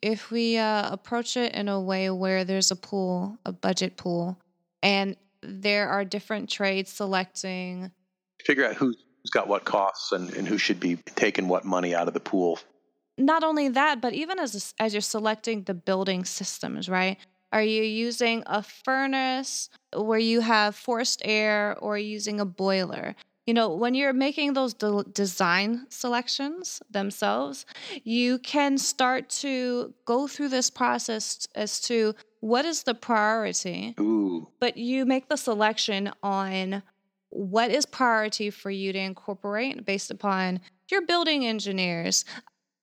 Speaker 2: If we uh, approach it in a way where there's a pool, a budget pool, and there are different trades selecting,
Speaker 1: figure out who's got what costs and, and who should be taking what money out of the pool.
Speaker 2: Not only that, but even as as you're selecting the building systems, right? Are you using a furnace where you have forced air or using a boiler? You know, when you're making those de- design selections themselves, you can start to go through this process as to what is the priority.
Speaker 1: Ooh.
Speaker 2: But you make the selection on what is priority for you to incorporate based upon your building engineers,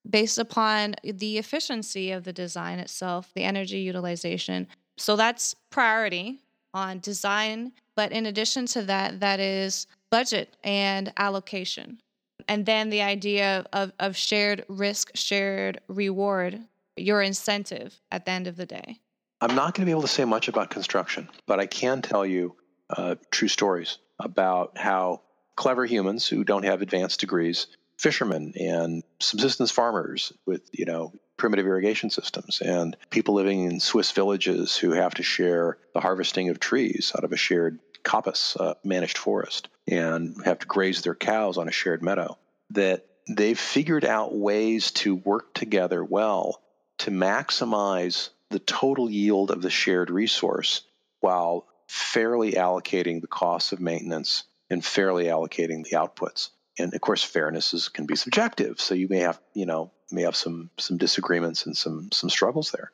Speaker 2: based upon the efficiency of the design itself, the energy utilization. So that's priority on design. But in addition to that, that is budget and allocation. And then the idea of, of shared risk, shared reward, your incentive at the end of the day.
Speaker 1: I'm not going to be able to say much about construction, but I can tell you uh, true stories about how clever humans who don't have advanced degrees fishermen and subsistence farmers with, you know, primitive irrigation systems and people living in Swiss villages who have to share the harvesting of trees out of a shared coppice uh, managed forest and have to graze their cows on a shared meadow. That they've figured out ways to work together well to maximize the total yield of the shared resource while fairly allocating the costs of maintenance and fairly allocating the outputs and of course fairness is, can be subjective so you may have you know may have some some disagreements and some some struggles there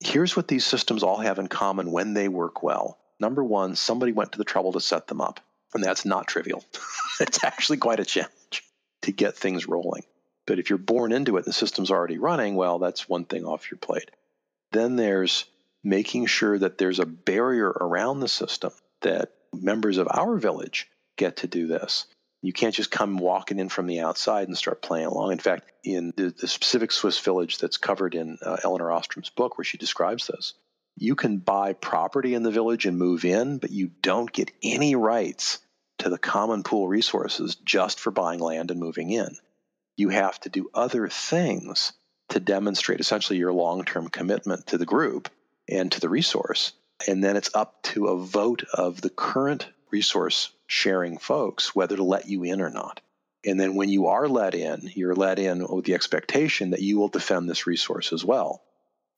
Speaker 1: here's what these systems all have in common when they work well number one somebody went to the trouble to set them up and that's not trivial. It's actually quite a challenge to get things rolling. But if you're born into it and the system's already running well that's one thing off your plate. Then there's making sure that there's a barrier around the system that members of our village get to do this. You can't just come walking in from the outside and start playing along. In fact, in the, the specific Swiss village that's covered in uh, Elinor Ostrom's book, where she describes this, you can buy property in the village and move in, but you don't get any rights to the common pool resources just for buying land and moving in. You have to do other things to demonstrate essentially your long term commitment to the group and to the resource. And then it's up to a vote of the current resource sharing folks whether to let you in or not. And then when you are let in, you're let in with the expectation that you will defend this resource as well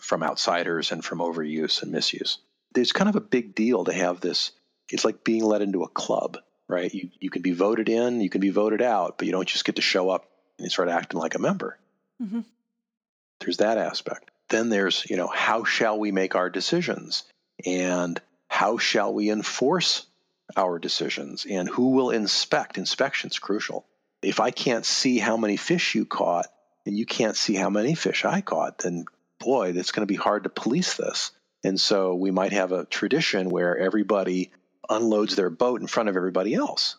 Speaker 1: from outsiders and from overuse and misuse. There's kind of a big deal to have this. It's like being let into a club, right? You, you can be voted in, you can be voted out, but you don't just get to show up and start acting like a member. Mm-hmm. There's that aspect. Then there's, you know, how shall we make our decisions? And how shall we enforce our decisions and who will inspect. Inspection's crucial. If I can't see how many fish you caught and you can't see how many fish I caught, then boy, it's going to be hard to police this. And so we might have a tradition where everybody unloads their boat in front of everybody else.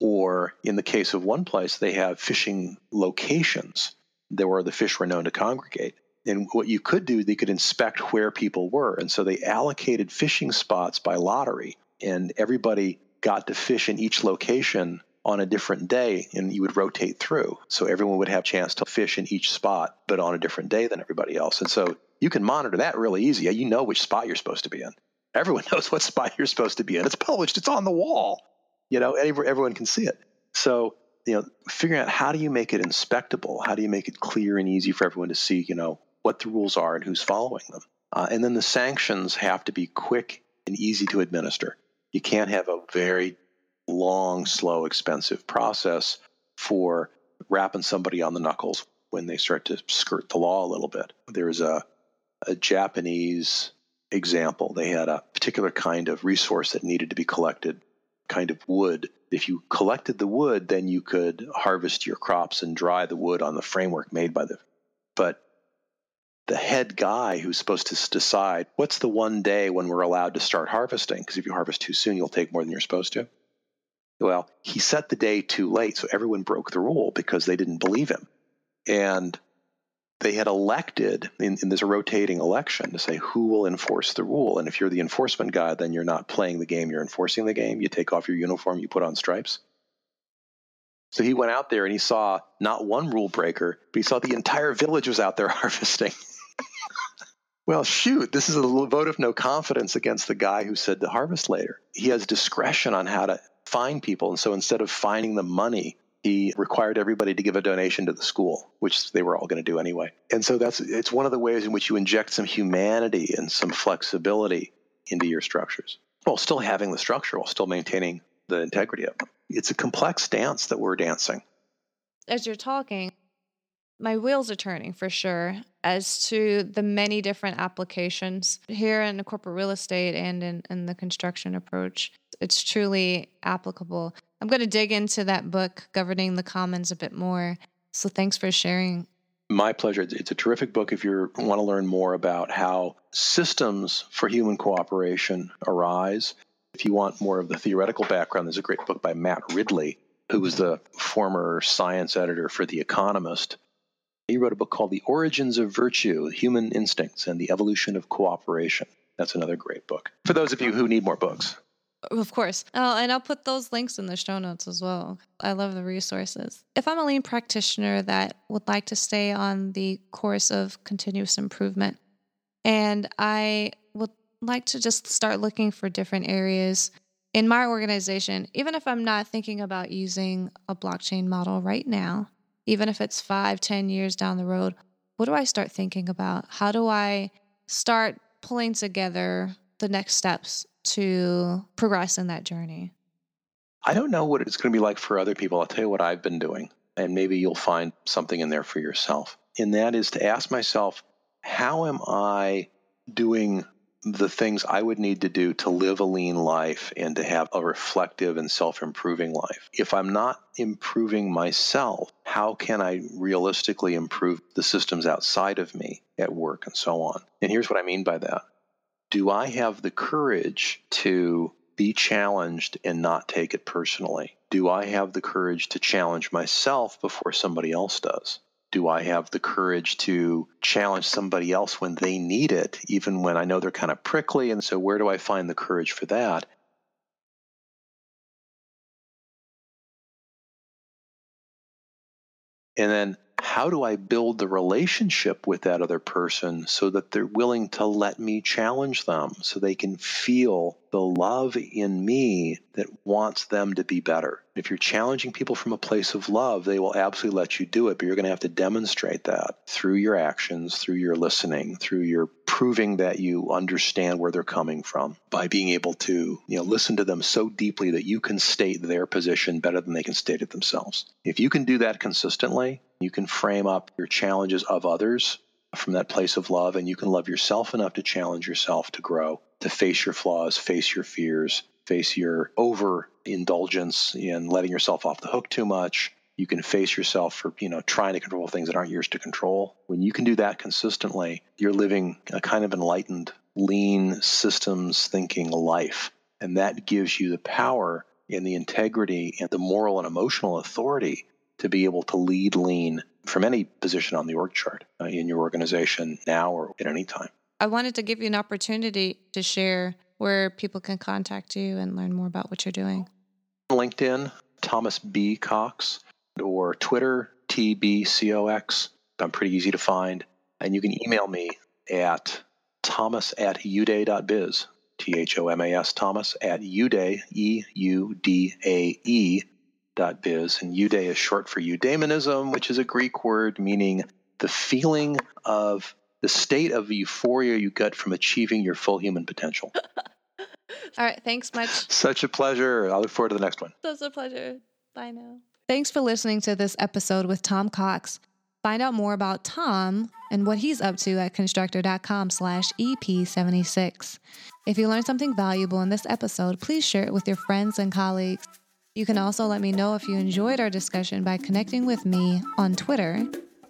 Speaker 1: Or in the case of one place, they have fishing locations where the fish were known to congregate. And what you could do, they could inspect where people were. And so they allocated fishing spots by lottery and everybody got to fish in each location on a different day and you would rotate through. So everyone would have a chance to fish in each spot, but on a different day than everybody else. And so you can monitor that really easy. You know which spot you're supposed to be in. Everyone knows what spot you're supposed to be in. It's published, it's on the wall. You know, everyone can see it. So, you know, figuring out how do you make it inspectable? How do you make it clear and easy for everyone to see, you know, what the rules are and who's following them? Uh, and then the sanctions have to be quick and easy to administer. You can't have a very long, slow, expensive process for rapping somebody on the knuckles when they start to skirt the law a little bit. There's a, a Japanese example. They had a particular kind of resource that needed to be collected kind of wood. If you collected the wood, then you could harvest your crops and dry the wood on the framework made by the. But the head guy who's supposed to decide what's the one day when we're allowed to start harvesting, because if you harvest too soon, you'll take more than you're supposed to. Well, he set the day too late, so everyone broke the rule because they didn't believe him. And they had elected in, in this rotating election to say who will enforce the rule. And if you're the enforcement guy, then you're not playing the game, you're enforcing the game. You take off your uniform, you put on stripes. So he went out there and he saw not one rule breaker, but he saw the entire village was out there harvesting. well, shoot, this is a vote of no confidence against the guy who said to harvest later. He has discretion on how to find people. And so instead of finding the money, he required everybody to give a donation to the school, which they were all going to do anyway. And so that's it's one of the ways in which you inject some humanity and some flexibility into your structures while still having the structure, while still maintaining the integrity of them. It's a complex dance that we're dancing.
Speaker 2: As you're talking, my wheels are turning for sure as to the many different applications here in the corporate real estate and in, in the construction approach. It's truly applicable. I'm going to dig into that book, Governing the Commons, a bit more. So thanks for sharing.
Speaker 1: My pleasure. It's a terrific book if you want to learn more about how systems for human cooperation arise. If you want more of the theoretical background, there's a great book by Matt Ridley, who was the former science editor for The Economist. He wrote a book called The Origins of Virtue Human Instincts and the Evolution of Cooperation. That's another great book for those of you who need more books.
Speaker 2: Of course. Oh, and I'll put those links in the show notes as well. I love the resources. If I'm a lean practitioner that would like to stay on the course of continuous improvement, and I would like to just start looking for different areas in my organization, even if I'm not thinking about using a blockchain model right now, even if it's five, ten years down the road, what do I start thinking about? How do I start pulling together the next steps to progress in that journey?
Speaker 1: I don't know what it's going to be like for other people. I'll tell you what I've been doing, and maybe you'll find something in there for yourself. And that is to ask myself, how am I doing the things I would need to do to live a lean life and to have a reflective and self improving life. If I'm not improving myself, how can I realistically improve the systems outside of me at work and so on? And here's what I mean by that Do I have the courage to be challenged and not take it personally? Do I have the courage to challenge myself before somebody else does? do I have the courage to challenge somebody else when they need it, even when I know they're kind of prickly? And so, where do I find the courage for that? And then, how do I build the relationship with that other person so that they're willing to let me challenge them so they can feel the love in me that wants them to be better? If you're challenging people from a place of love, they will absolutely let you do it, but you're going to have to demonstrate that through your actions, through your listening, through your proving that you understand where they're coming from by being able to, you know, listen to them so deeply that you can state their position better than they can state it themselves. If you can do that consistently, you can frame up your challenges of others from that place of love and you can love yourself enough to challenge yourself to grow, to face your flaws, face your fears, face your over indulgence in letting yourself off the hook too much. You can face yourself for, you know, trying to control things that aren't yours to control. When you can do that consistently, you're living a kind of enlightened, lean systems thinking life. And that gives you the power and the integrity and the moral and emotional authority to be able to lead lean from any position on the org chart uh, in your organization now or at any time.
Speaker 2: I wanted to give you an opportunity to share where people can contact you and learn more about what you're doing?
Speaker 1: LinkedIn, Thomas B. Cox, or Twitter, TBCOX. I'm pretty easy to find. And you can email me at thomas at eudae.biz, T H O M A S, Thomas at eudae, E U D A E biz. And eudae is short for eudaimonism, which is a Greek word meaning the feeling of the state of euphoria you get from achieving your full human potential.
Speaker 2: All right. Thanks much.
Speaker 1: Such a pleasure. I look forward to the next one.
Speaker 2: Such a pleasure. Bye now. Thanks for listening to this episode with Tom Cox. Find out more about Tom and what he's up to at constructor.com slash EP76. If you learned something valuable in this episode, please share it with your friends and colleagues. You can also let me know if you enjoyed our discussion by connecting with me on Twitter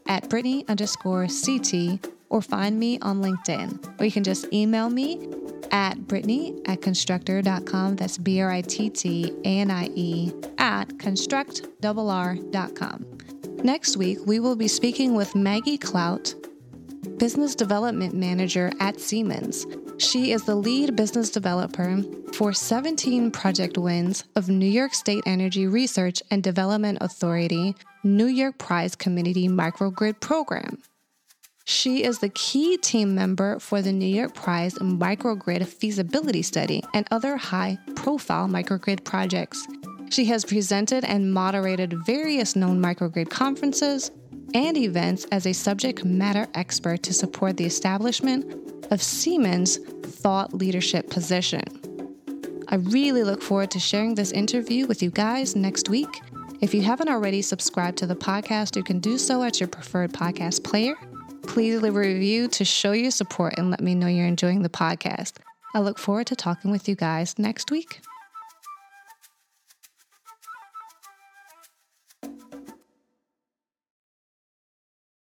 Speaker 2: at Brittanie underscore CT or find me on LinkedIn. Or you can just email me at Brittanie at constructor.com. That's B R I T T A N I E at constructrr.com. Next week, we will be speaking with Maggie Clout, Business Development Manager at Siemens. She is the lead business developer for 17 project wins of New York State Energy Research and Development Authority New York Prize Community Microgrid Program. She is the key team member for the New York Prize Microgrid Feasibility Study and other high profile microgrid projects. She has presented and moderated various known microgrid conferences and events as a subject matter expert to support the establishment of Siemens' thought leadership position. I really look forward to sharing this interview with you guys next week. If you haven't already subscribed to the podcast, you can do so at your preferred podcast player. Please leave a review to show your support and let me know you're enjoying the podcast. I look forward to talking with you guys next week.